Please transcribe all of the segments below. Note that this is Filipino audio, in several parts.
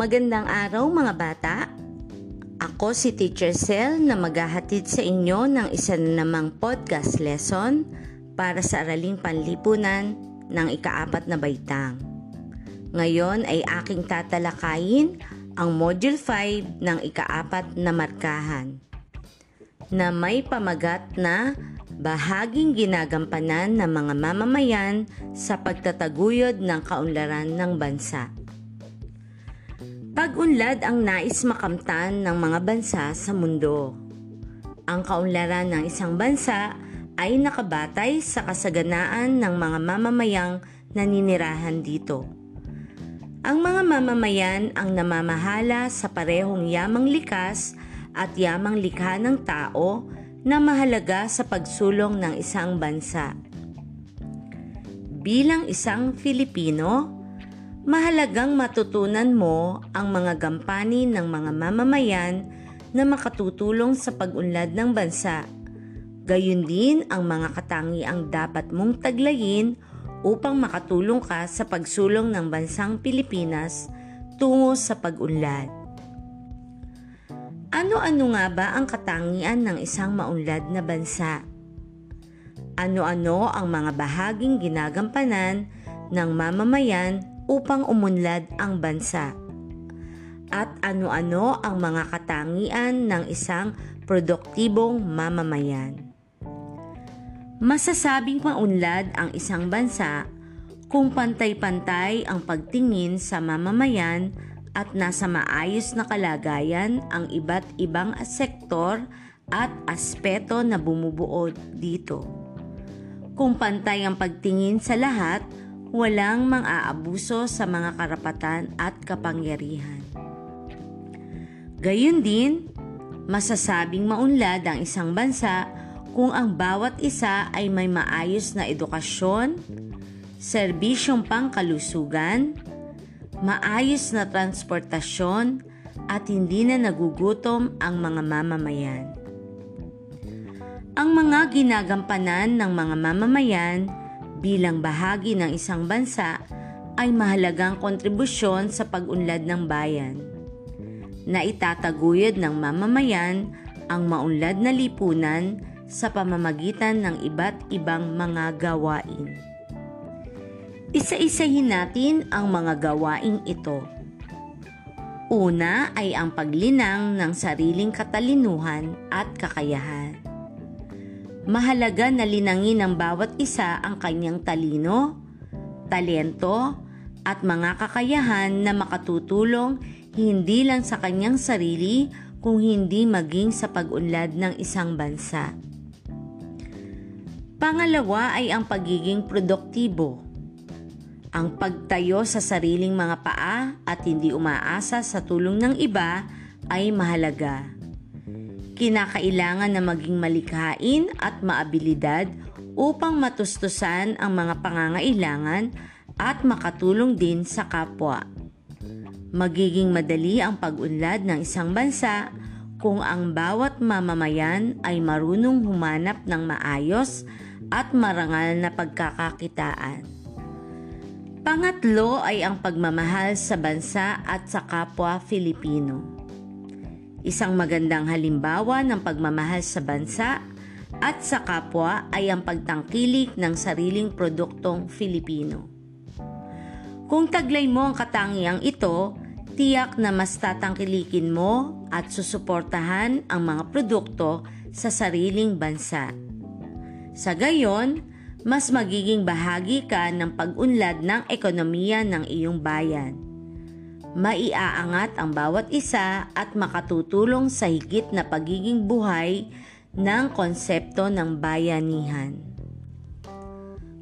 Magandang araw mga bata. Ako si Teacher Sel na maghahatid sa inyo ng isa na namang podcast lesson para sa araling panlipunan ng ikaapat na baitang. Ngayon ay aking tatalakayin ang Module 5 ng ikaapat na markahan na may pamagat na bahaging ginagampanan ng mga mamamayan sa pagtataguyod ng kaunlaran ng bansa. Pag-unlad ang nais makamtan ng mga bansa sa mundo. Ang kaunlaran ng isang bansa ay nakabatay sa kasaganaan ng mga mamamayang naninirahan dito. Ang mga mamamayan ang namamahala sa parehong yamang likas at yamang likha ng tao na mahalaga sa pagsulong ng isang bansa. Bilang isang Filipino, mahalagang matutunan mo ang mga gampanin ng mga mamamayan na makatutulong sa pag-unlad ng bansa. Gayun din ang mga katangiang dapat mong taglayin upang makatulong ka sa pagsulong ng bansang Pilipinas tungo sa pag-unlad. Ano-ano nga ba ang katangian ng isang maunlad na bansa? Ano-ano ang mga bahaging ginagampanan ng mamamayan upang umunlad ang bansa? At ano-ano ang mga katangian ng isang produktibong mamamayan? Masasabing maunlad ang isang bansa kung pantay-pantay ang pagtingin sa mamamayan at nasa maayos na kalagayan ang iba't ibang sektor at aspeto na bumubuo dito. Kung pantay ang pagtingin sa lahat, walang mang-aabuso sa mga karapatan at kapangyarihan. Gayun din, masasabing maunlad ang isang bansa kung ang bawat isa ay may maayos na edukasyon, serbisyong pangkalusugan, maayos na transportasyon at hindi na nagugutom ang mga mamamayan. Ang mga ginagampanan ng mga mamamayan bilang bahagi ng isang bansa ay mahalagang kontribusyon sa pag-unlad ng bayan. Na itataguyod ng mamamayan ang maunlad na lipunan sa pamamagitan ng iba't ibang mga gawain. Isa-isahin natin ang mga gawaing ito. Una ay ang paglinang ng sariling katalinuhan at kakayahan. Mahalaga na linangin ng bawat isa ang kanyang talino, talento, at mga kakayahan na makatutulong hindi lang sa kanyang sarili kung hindi maging sa pag-unlad ng isang bansa. Pangalawa ay ang pagiging produktibo. Ang pagtayo sa sariling mga paa at hindi umaasa sa tulong ng iba ay mahalaga. Kinakailangan na maging malikhain at maabilidad upang matustusan ang mga pangangailangan at makatulong din sa kapwa. Magiging madali ang pag-unlad ng isang bansa kung ang bawat mamamayan ay marunong humanap ng maayos at marangal na pagkakakitaan. Pangatlo ay ang pagmamahal sa bansa at sa kapwa Filipino. Isang magandang halimbawa ng pagmamahal sa bansa at sa kapwa ay ang pagtangkilik ng sariling produktong Filipino. Kung taglay mo ang katangiang ito, tiyak na mas tatangkilikin mo at susuportahan ang mga produkto sa sariling bansa. Sa gayon, mas magiging bahagi ka ng pag-unlad ng ekonomiya ng iyong bayan. Maiaangat ang bawat isa at makatutulong sa higit na pagiging buhay ng konsepto ng bayanihan.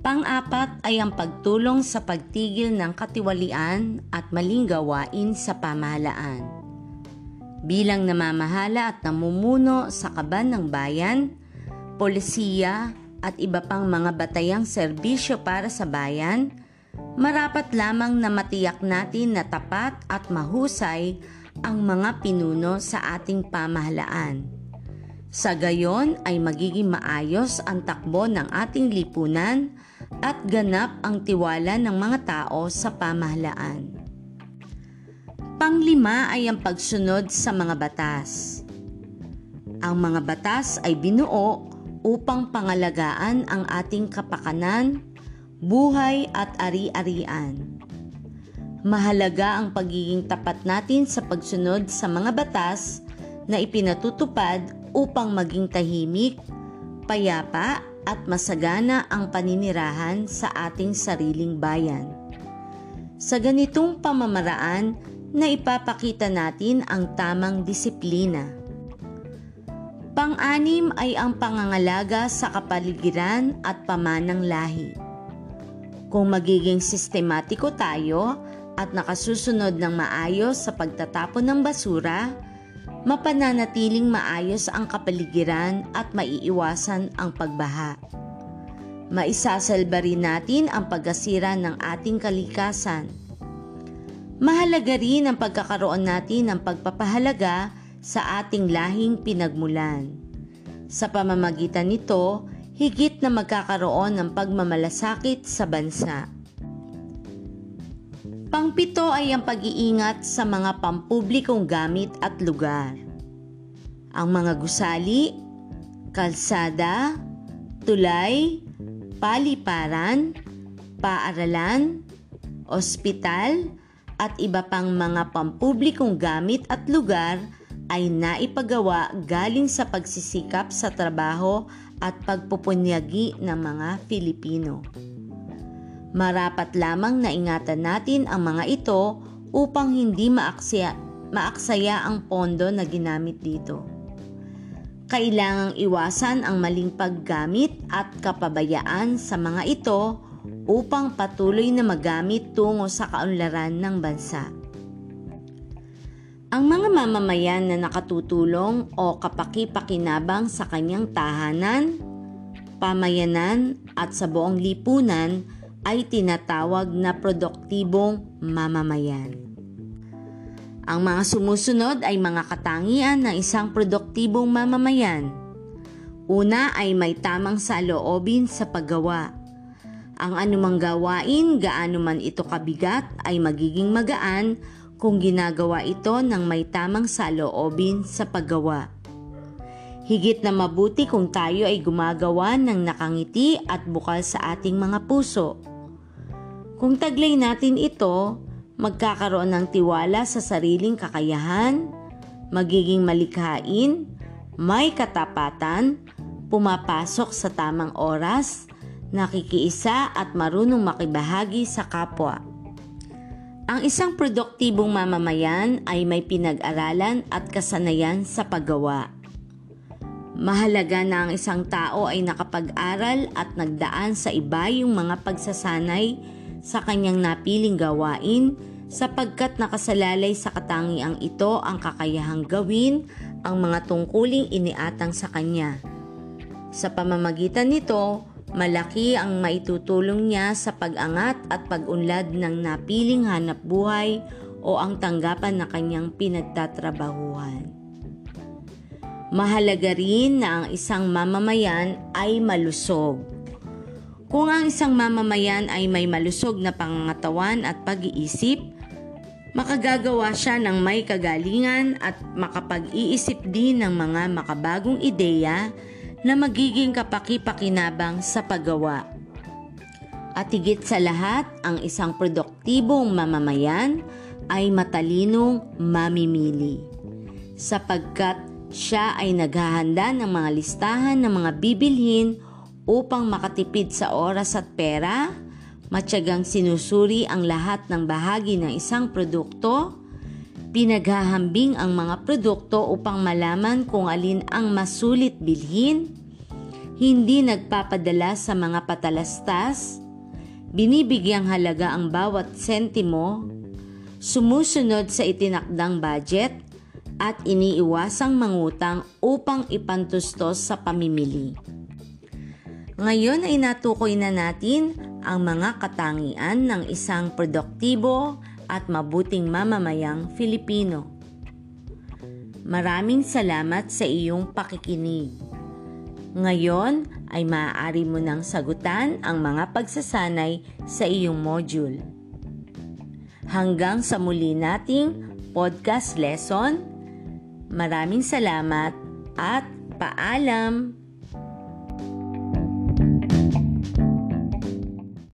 Pang-apat ay ang pagtulong sa pagtigil ng katiwalian at maling gawain sa pamahalaan. Bilang namamahala at namumuno sa kaban ng bayan, polisiya at iba pang mga batayang serbisyo para sa bayan, marapat lamang na matiyak natin na tapat at mahusay ang mga pinuno sa ating pamahalaan. Sa gayon ay magiging maayos ang takbo ng ating lipunan at ganap ang tiwala ng mga tao sa pamahalaan. Panglima ay ang pagsunod sa mga batas. Ang mga batas ay binuo upang pangalagaan ang ating kapakanan, buhay at ari-arian. Mahalaga ang pagiging tapat natin sa pagsunod sa mga batas na ipinatutupad upang maging tahimik, payapa at masagana ang paninirahan sa ating sariling bayan. Sa ganitong pamamaraan, na ipapakita natin ang tamang disiplina. Pang-anim ay ang pangangalaga sa kapaligiran at pamanang lahi. Kung magiging sistematiko tayo at nakasusunod ng maayos sa pagtatapon ng basura, mapananatiling maayos ang kapaligiran at maiiwasan ang pagbaha. Maisasalba rin natin ang pagkasira ng ating kalikasan Mahalaga rin ang pagkakaroon natin ng pagpapahalaga sa ating lahing pinagmulan. Sa pamamagitan nito, higit na magkakaroon ng pagmamalasakit sa bansa. Pangpito ay ang pag-iingat sa mga pampublikong gamit at lugar. Ang mga gusali, kalsada, tulay, paliparan, paaralan, ospital, at iba pang mga pampublikong gamit at lugar ay naipagawa galing sa pagsisikap sa trabaho at pagpupunyagi ng mga Filipino. Marapat lamang na ingatan natin ang mga ito upang hindi maaksaya, maaksaya ang pondo na ginamit dito. Kailangang iwasan ang maling paggamit at kapabayaan sa mga ito upang patuloy na magamit tungo sa kaunlaran ng bansa. Ang mga mamamayan na nakatutulong o kapaki-pakinabang sa kanyang tahanan, pamayanan at sa buong lipunan ay tinatawag na produktibong mamamayan. Ang mga sumusunod ay mga katangian ng isang produktibong mamamayan. Una ay may tamang saloobin sa paggawa ang anumang gawain, gaano man ito kabigat, ay magiging magaan kung ginagawa ito ng may tamang saloobin sa paggawa. Higit na mabuti kung tayo ay gumagawa ng nakangiti at bukal sa ating mga puso. Kung taglay natin ito, magkakaroon ng tiwala sa sariling kakayahan, magiging malikhain, may katapatan, pumapasok sa tamang oras, nakikiisa at marunong makibahagi sa kapwa. Ang isang produktibong mamamayan ay may pinag-aralan at kasanayan sa paggawa. Mahalaga na ang isang tao ay nakapag-aral at nagdaan sa iba yung mga pagsasanay sa kanyang napiling gawain sapagkat nakasalalay sa katangiang ito ang kakayahang gawin ang mga tungkuling iniatang sa kanya. Sa pamamagitan nito, Malaki ang maitutulong niya sa pag-angat at pag-unlad ng napiling hanap buhay o ang tanggapan na kanyang pinagtatrabahuhan. Mahalaga rin na ang isang mamamayan ay malusog. Kung ang isang mamamayan ay may malusog na pangangatawan at pag-iisip, makagagawa siya ng may kagalingan at makapag-iisip din ng mga makabagong ideya na magiging kapaki-pakinabang sa paggawa. At higit sa lahat, ang isang produktibong mamamayan ay matalinong mamimili. Sapagkat siya ay naghahanda ng mga listahan ng mga bibilhin upang makatipid sa oras at pera, matyagang sinusuri ang lahat ng bahagi ng isang produkto, Pinaghahambing ang mga produkto upang malaman kung alin ang masulit bilhin, hindi nagpapadala sa mga patalastas, binibigyang halaga ang bawat sentimo, sumusunod sa itinakdang budget, at iniiwasang mangutang upang ipantustos sa pamimili. Ngayon ay natukoy na natin ang mga katangian ng isang produktibo at mabuting mamamayang Filipino. Maraming salamat sa iyong pakikinig. Ngayon ay maaari mo nang sagutan ang mga pagsasanay sa iyong module. Hanggang sa muli nating podcast lesson. Maraming salamat at paalam!